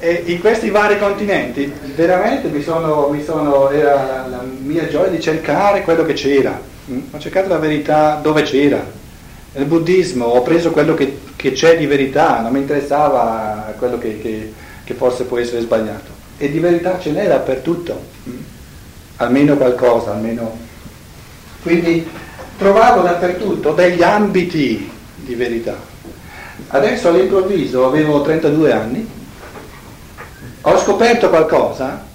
e in questi vari continenti veramente mi sono, mi sono, era la mia gioia di cercare quello che c'era, mm? ho cercato la verità dove c'era. Nel buddismo ho preso quello che, che c'è di verità, non mi interessava quello che, che, che, forse può essere sbagliato. E di verità ce n'è dappertutto, mm? almeno qualcosa, almeno. Quindi trovavo dappertutto degli ambiti di verità. Adesso all'improvviso avevo 32 anni ho scoperto qualcosa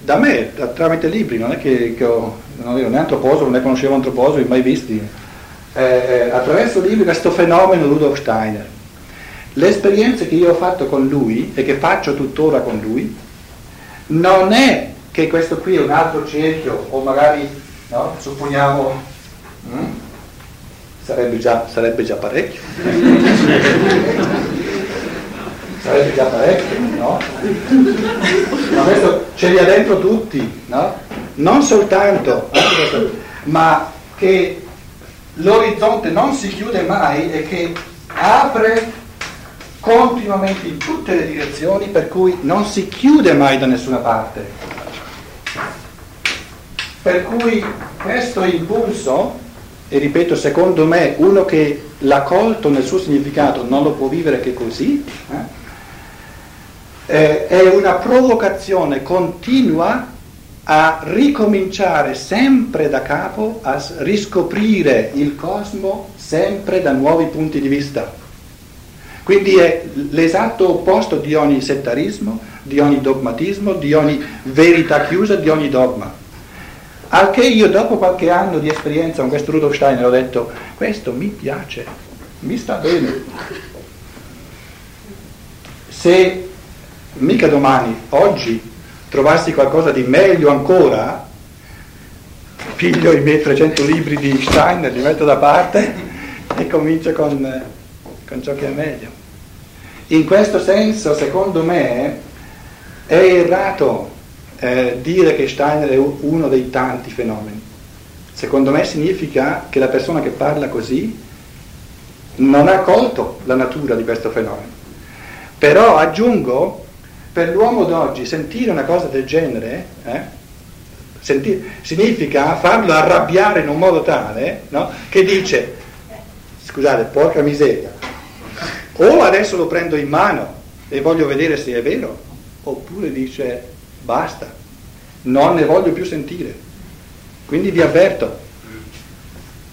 da me, da, tramite libri, non è che, che ho, non ero né antroposofo, né conoscevo antroposofi, mai visti, eh, eh, attraverso libri questo fenomeno Rudolf Steiner. Le esperienze che io ho fatto con lui e che faccio tuttora con lui, non è che questo qui è un altro cerchio, o magari, no, supponiamo, hm? sarebbe, già, sarebbe già parecchio. sarebbe già parecchio, no? Ma questo ce li ha dentro tutti, no? Non soltanto, ma che l'orizzonte non si chiude mai e che apre continuamente in tutte le direzioni per cui non si chiude mai da nessuna parte. Per cui questo impulso, e ripeto, secondo me uno che l'ha colto nel suo significato non lo può vivere che così, eh? Eh, è una provocazione continua a ricominciare sempre da capo, a riscoprire il cosmo sempre da nuovi punti di vista. Quindi è l'esatto opposto di ogni settarismo, di ogni dogmatismo, di ogni verità chiusa, di ogni dogma. Al che io dopo qualche anno di esperienza con questo Rudolf Steiner ho detto, questo mi piace, mi sta bene. Se mica domani, oggi, trovassi qualcosa di meglio ancora, piglio i miei 300 libri di Steiner, li metto da parte e comincio con, con ciò che è meglio. In questo senso, secondo me, è errato eh, dire che Steiner è uno dei tanti fenomeni. Secondo me significa che la persona che parla così non ha colto la natura di questo fenomeno. Però aggiungo per l'uomo d'oggi sentire una cosa del genere eh, sentire, significa farlo arrabbiare in un modo tale no, che dice, scusate, porca miseria, o adesso lo prendo in mano e voglio vedere se è vero, oppure dice basta, non ne voglio più sentire. Quindi vi avverto,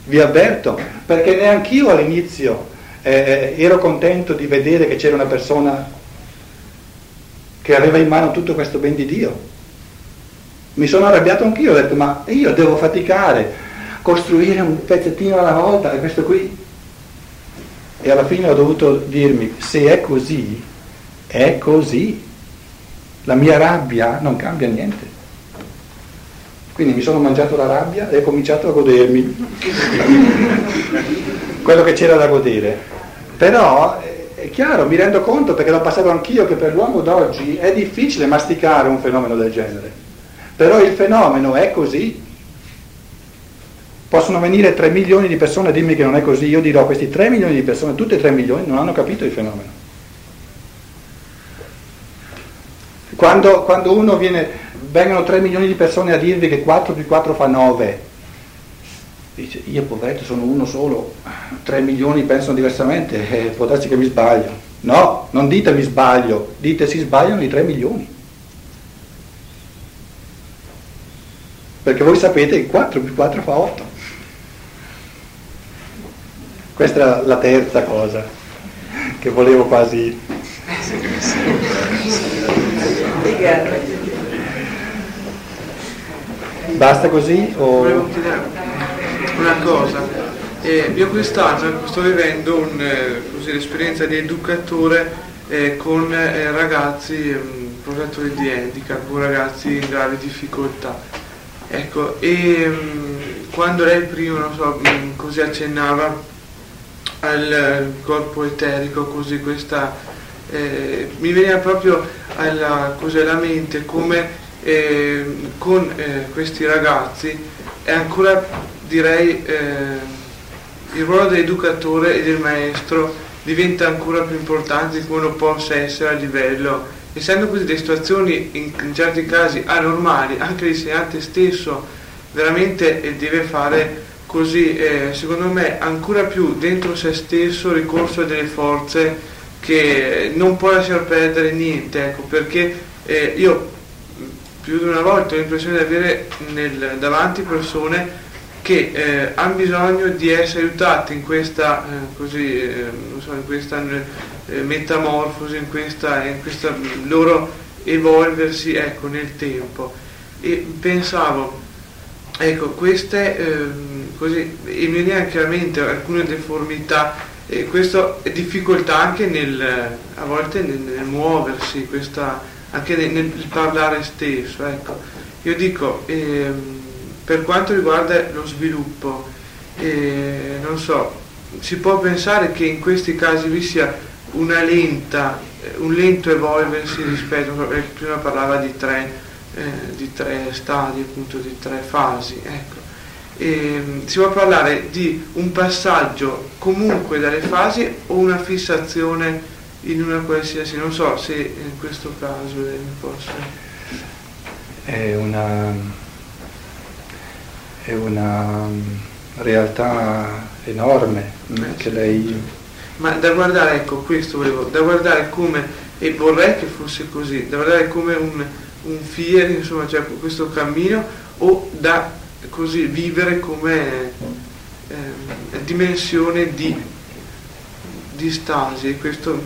vi avverto, perché neanch'io all'inizio eh, ero contento di vedere che c'era una persona che aveva in mano tutto questo ben di Dio. Mi sono arrabbiato anch'io, ho detto ma io devo faticare, costruire un pezzettino alla volta e questo qui. E alla fine ho dovuto dirmi, se è così, è così. La mia rabbia non cambia niente. Quindi mi sono mangiato la rabbia e ho cominciato a godermi quello che c'era da godere. Però è chiaro, mi rendo conto perché l'ho passato anch'io che per l'uomo d'oggi è difficile masticare un fenomeno del genere. Però il fenomeno è così. Possono venire 3 milioni di persone a dirmi che non è così, io dirò questi 3 milioni di persone, tutte e 3 milioni, non hanno capito il fenomeno. Quando, quando uno viene, vengono 3 milioni di persone a dirvi che 4 più 4 fa 9, Dice, io poveretto sono uno solo, 3 milioni pensano diversamente, eh, può darsi che mi sbaglio. No, non dite mi sbaglio, dite si sbagliano i 3 milioni. Perché voi sapete che 4 più 4 fa 8. Questa è la terza cosa che volevo quasi... Basta così? O una cosa. Eh, io quest'anno sto vivendo un, eh, di educatore eh, con eh, ragazzi portatori di handicap, con ragazzi in gravi difficoltà. Ecco, e um, quando lei prima, so, um, così accennava al corpo eterico, così questa, eh, mi veniva proprio alla, così, alla mente come eh, con questi ragazzi è ancora direi il ruolo dell'educatore e del maestro diventa ancora più importante di come lo possa essere a livello. Essendo delle situazioni in, certi casi anormali, anche l'insegnante stesso veramente deve fare così, eh, secondo me, ancora più dentro se stesso ricorso a delle forze che non può lasciar perdere niente, ecco, perché eh, io più di una volta ho l'impressione di avere nel, davanti persone che eh, hanno bisogno di essere aiutate in questa, eh, così, eh, so, in questa eh, metamorfosi, in questa, in questa, loro evolversi ecco, nel tempo. E pensavo, ecco, queste, ehm, così, e mi viene anche alla mente alcune deformità, e questa difficoltà anche nel, a volte nel, nel muoversi, questa, anche nel, nel, parlare stesso. Ecco. Io dico, ehm, per quanto riguarda lo sviluppo, eh, non so, si può pensare che in questi casi vi sia lenta, eh, un lento evolversi rispetto, eh, prima parlava di tre, eh, di tre stadi, appunto di tre fasi, ecco. E, si può parlare di un passaggio comunque dalle fasi o una fissazione in una qualsiasi, non so se in questo caso mi posso... È una è una mm, realtà enorme eh, che lei... Ma da guardare, ecco, questo volevo, da guardare come, e vorrei che fosse così, da guardare come un, un fiere, insomma, cioè questo cammino, o da così vivere come eh, dimensione di, di stasi, questo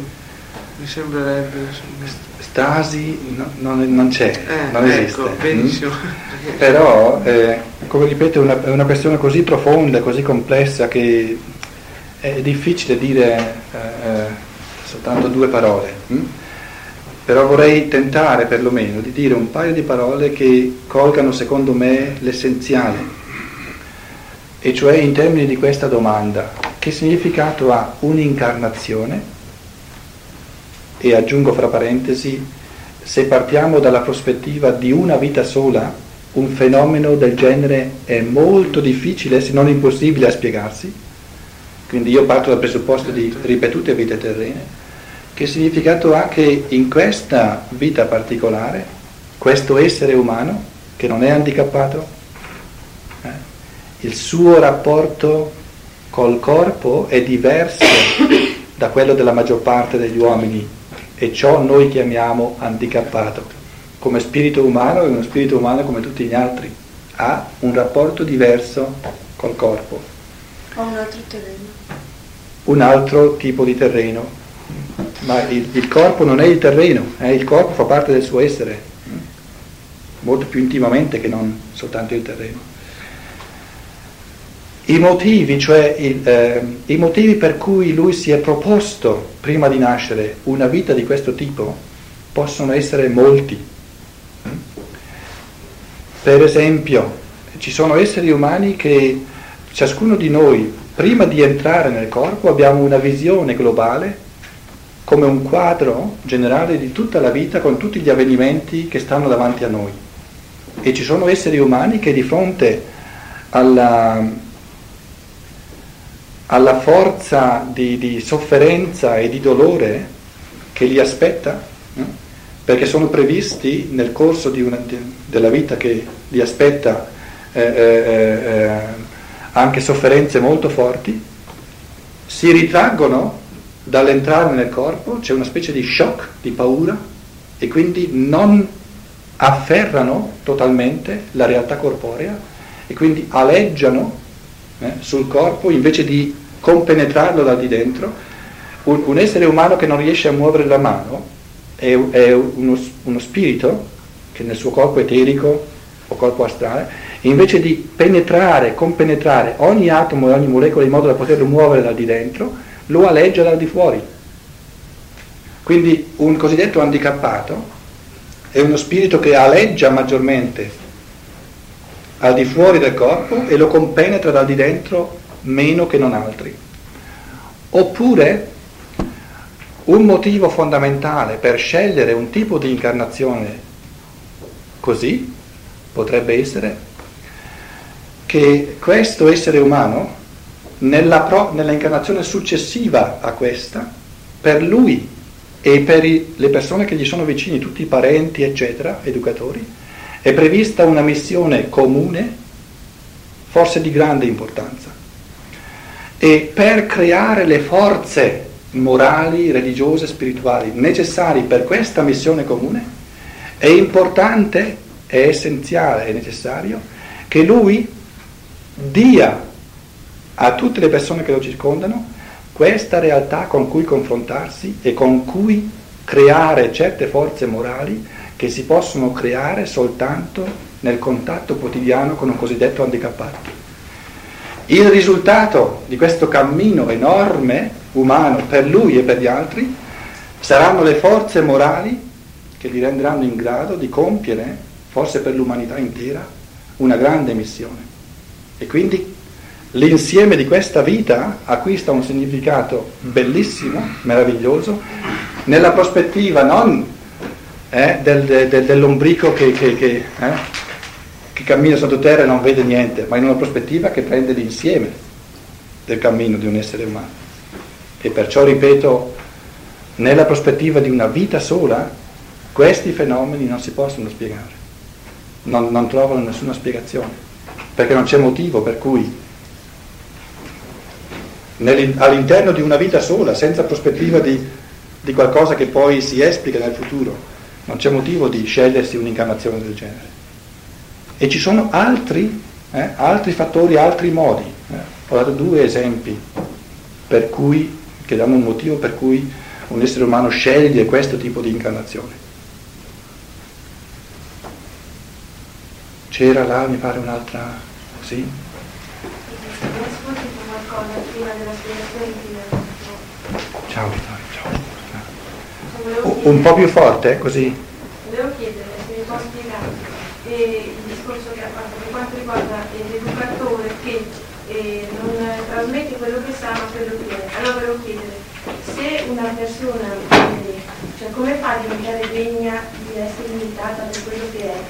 mi sembrerebbe... Stasi no, non, non, c'è, eh, non ecco, esiste. Benissimo. Mm? Però, eh, come ripeto, è una, una, questione così profonda, così complessa che è difficile dire eh, eh soltanto due parole. Hm? Però vorrei tentare perlomeno di dire un paio di parole che colgano secondo me l'essenziale, e cioè in termini di questa domanda, che significato ha un'incarnazione? E aggiungo fra parentesi, se partiamo dalla prospettiva di una vita sola, un fenomeno del genere è molto difficile, se non impossibile, a spiegarsi. Quindi io parto dal presupposto di ripetute vite terrene. Che significato ha che in questa vita particolare, questo essere umano, che non è handicappato, eh, il suo rapporto col corpo è diverso da quello della maggior parte degli uomini e ciò noi chiamiamo handicappato. Come spirito umano è uno spirito umano come tutti gli altri, ha un rapporto diverso col corpo. Ha un altro terreno. Un altro tipo di terreno, ma il, il corpo non è il terreno, eh? il corpo fa parte del suo essere, molto più intimamente che non soltanto il terreno. I motivi, cioè il, eh, i motivi per cui lui si è proposto prima di nascere una vita di questo tipo possono essere molti. Per esempio, ci sono esseri umani che ciascuno di noi, prima di entrare nel corpo, abbiamo una visione globale come un quadro generale di tutta la vita con tutti gli avvenimenti che stanno davanti a noi. E ci sono esseri umani che di fronte alla, alla forza di, di, sofferenza e di dolore che li aspetta, no? perché sono previsti nel corso una, di, della vita che li aspetta eh, eh, eh, anche sofferenze molto forti, si ritraggono dall'entrare nel corpo, c'è una specie di shock, di paura e quindi non afferrano totalmente la realtà corporea e quindi aleggiano eh, sul corpo invece di compenetrarlo da di dentro. Un, un, essere umano che non riesce a muovere la mano è, è uno, uno, spirito che nel suo corpo eterico o corpo astrale, invece di penetrare, compenetrare ogni atomo e ogni molecola in modo da poterlo muovere da di dentro, lo aleggia da di fuori. Quindi un cosiddetto handicappato è uno spirito che aleggia maggiormente al di fuori del corpo e lo compenetra da di dentro meno che non altri. Oppure un motivo fondamentale per scegliere un tipo di incarnazione così potrebbe essere che questo essere umano, nella, pro, nella incarnazione successiva a questa, per lui e per i, le persone che gli sono vicini, tutti i parenti, eccetera, educatori, è prevista una missione comune, forse di grande importanza. E per creare le forze morali, religiose, spirituali necessari per questa missione comune, è importante, è essenziale, è necessario che lui dia a tutte le persone che lo circondano questa realtà con cui confrontarsi e con cui creare certe forze morali che si possono creare soltanto nel contatto quotidiano con un cosiddetto handicappato. Il risultato di questo cammino enorme, umano, per lui e per gli altri, saranno le forze morali che li renderanno in grado di compiere, forse per l'umanità intera, una grande missione. E quindi l'insieme di questa vita acquista un significato bellissimo, meraviglioso, nella prospettiva non eh, del, del, dell'ombrico che, che, che, eh, che cammina sottoterra e non vede niente, ma in una prospettiva che prende l'insieme del cammino di un essere umano. E perciò, ripeto, nella prospettiva di una vita sola, questi fenomeni non si possono spiegare, non, non trovano nessuna spiegazione, perché non c'è motivo per cui all'interno di una vita sola, senza prospettiva di, di qualcosa che poi si esplica nel futuro. Non c'è motivo di scegliersi un'incarnazione del genere. E ci sono altri, eh, altri fattori, altri modi. Eh. Ho dato due esempi per cui, che danno un motivo per cui un essere umano sceglie questo tipo di incarnazione. C'era là, mi pare, un'altra... Sì? Ciao Vittorio, ciao. Un po' più forte, così. Volevo chiedere se mi può spiegare eh, il discorso che ha fatto per quanto riguarda l'educatore che eh, non trasmette quello che sa ma quello che è. Allora volevo chiedere se una persona, eh, cioè come fa a diventare degna di essere imitata per quello che è?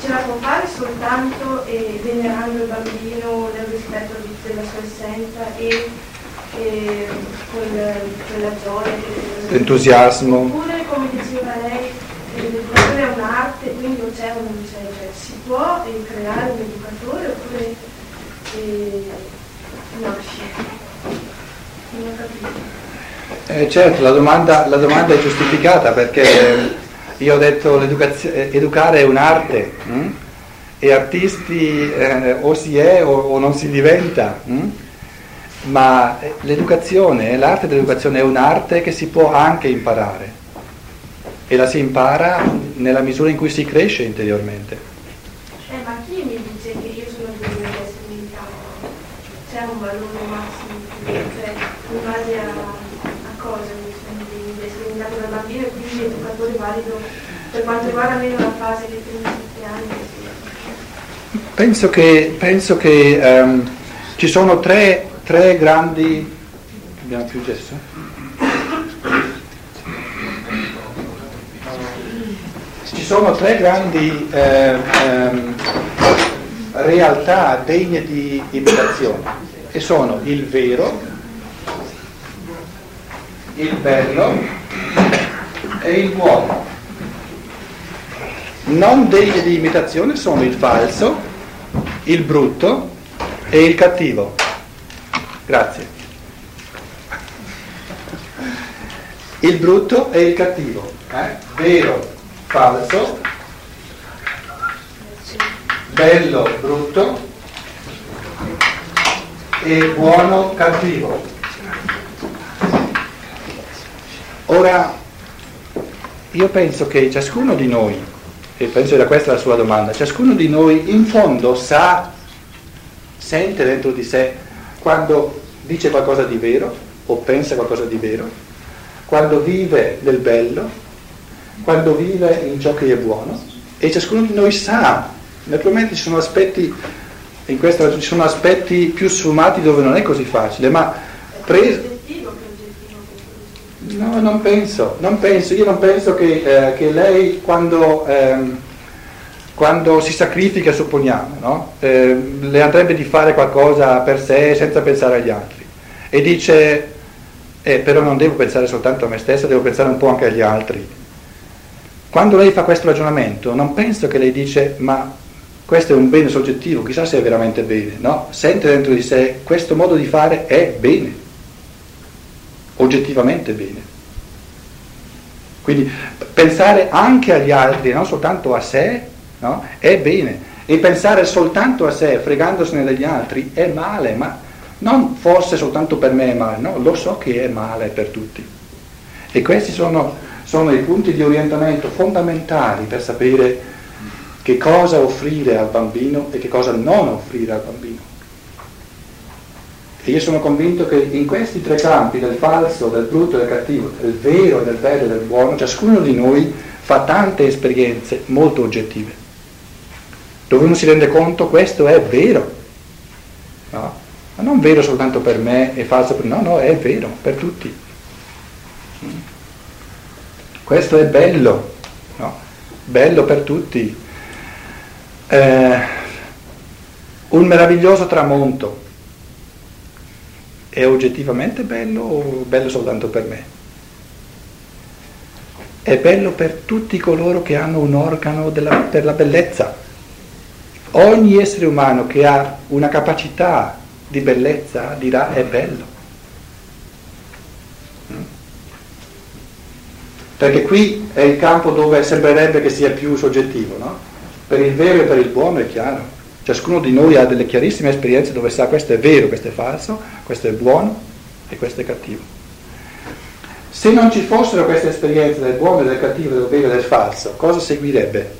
ce la può fare soltanto eh, venerando il bambino nel rispetto della sua essenza e, e con, quella gioia, l'entusiasmo. Oppure, come diceva lei, l'educazione è un'arte, quindi non c'è un cioè, cioè, si può eh, creare un educatore oppure eh, nasce. Non ho capito. Eh, certo, la domanda, la domanda è giustificata perché io ho detto eh, educare è un'arte hm? e artisti eh, o si è o, o non si diventa, hm? Ma l'educazione, l'arte dell'educazione è un'arte che si può anche imparare e la si impara nella misura in cui si cresce interiormente. Eh, ma chi mi dice che io sono degno di essere militare? C'è un valore massimo, cioè in base a da bambino e quindi educatore valido per quanto riguarda almeno la fase dei primi sette anni. Penso che, penso che um, ci sono tre, tre grandi... Abbiamo più gesso? Ci sono tre grandi eh, ehm, realtà degne di imitazione e sono il vero, il bello e il buono. Non degne di imitazione sono il falso, il brutto e il cattivo. Grazie. Il brutto e il cattivo. Eh? Vero, falso, bello, brutto e buono, cattivo. Ora, io penso che ciascuno di noi, e penso che questa è la sua domanda, ciascuno di noi in fondo sa, sente dentro di sé quando dice qualcosa di vero o pensa qualcosa di vero, quando vive del bello, quando vive in ciò che è buono e ciascuno di noi sa, naturalmente ci sono aspetti, in questo ci sono aspetti più sfumati dove non è così facile, ma preso No, non penso, non penso, io non penso che, eh, che lei quando, ehm, quando, si sacrifica, supponiamo, no? eh, le andrebbe di fare qualcosa per sé senza pensare agli altri e dice, eh, però non devo pensare soltanto a me stesso, devo pensare un po' anche agli altri. Quando lei fa questo ragionamento, non penso che lei dice, ma questo è un bene soggettivo, chissà se è veramente bene, no? Sente dentro di sé, questo modo di fare è bene, oggettivamente bene. Quindi pensare anche agli altri, non soltanto a sé, no? è bene. E pensare soltanto a sé, fregandosene degli altri, è male, ma non forse soltanto per me è male, no, lo so che è male per tutti. E questi sono, sono i punti di orientamento fondamentali per sapere che cosa offrire al bambino e che cosa non offrire al bambino. E io sono convinto che in questi tre campi, del falso, del brutto e del cattivo, del vero del bello e del buono, ciascuno di noi fa tante esperienze molto oggettive, dove uno si rende conto questo è vero. Vero soltanto per me e falso per no, no, è vero per tutti. Questo è bello, no? bello per tutti. Eh, un meraviglioso tramonto è oggettivamente bello o bello soltanto per me? È bello per tutti coloro che hanno un organo della, per la bellezza. Ogni essere umano che ha una capacità di bellezza dirà è bello. Mm? Perché qui è il campo dove sembrerebbe che sia più soggettivo, no? Per il vero e per il buono è chiaro. Ciascuno di noi ha delle chiarissime esperienze dove sa questo è vero, questo è falso, questo è buono e questo è cattivo. Se non ci fossero queste esperienze del buono e del cattivo, del vero e del falso, cosa seguirebbe?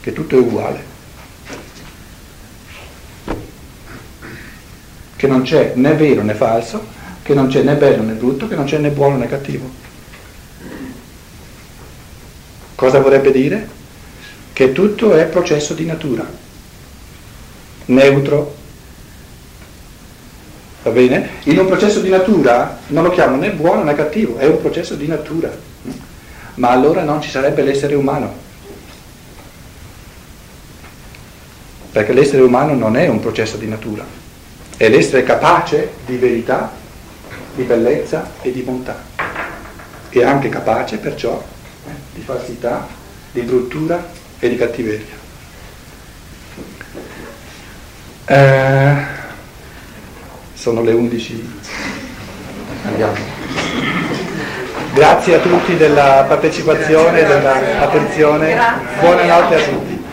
Che tutto è uguale. Che non c'è né vero né falso, che non c'è né bello né brutto, che non c'è né buono né cattivo. Cosa vorrebbe dire? Che tutto è processo di natura, neutro. Va bene? In un processo di natura non lo chiamo né buono né cattivo, è un processo di natura. Ma allora non ci sarebbe l'essere umano. Perché l'essere umano non è un processo di natura è l'essere capace di verità, di bellezza e di bontà e anche capace perciò eh, di falsità, di bruttura e di cattiveria. Eh, sono le 11. Andiamo. Grazie a tutti della partecipazione, dell'attenzione. Buonanotte a tutti.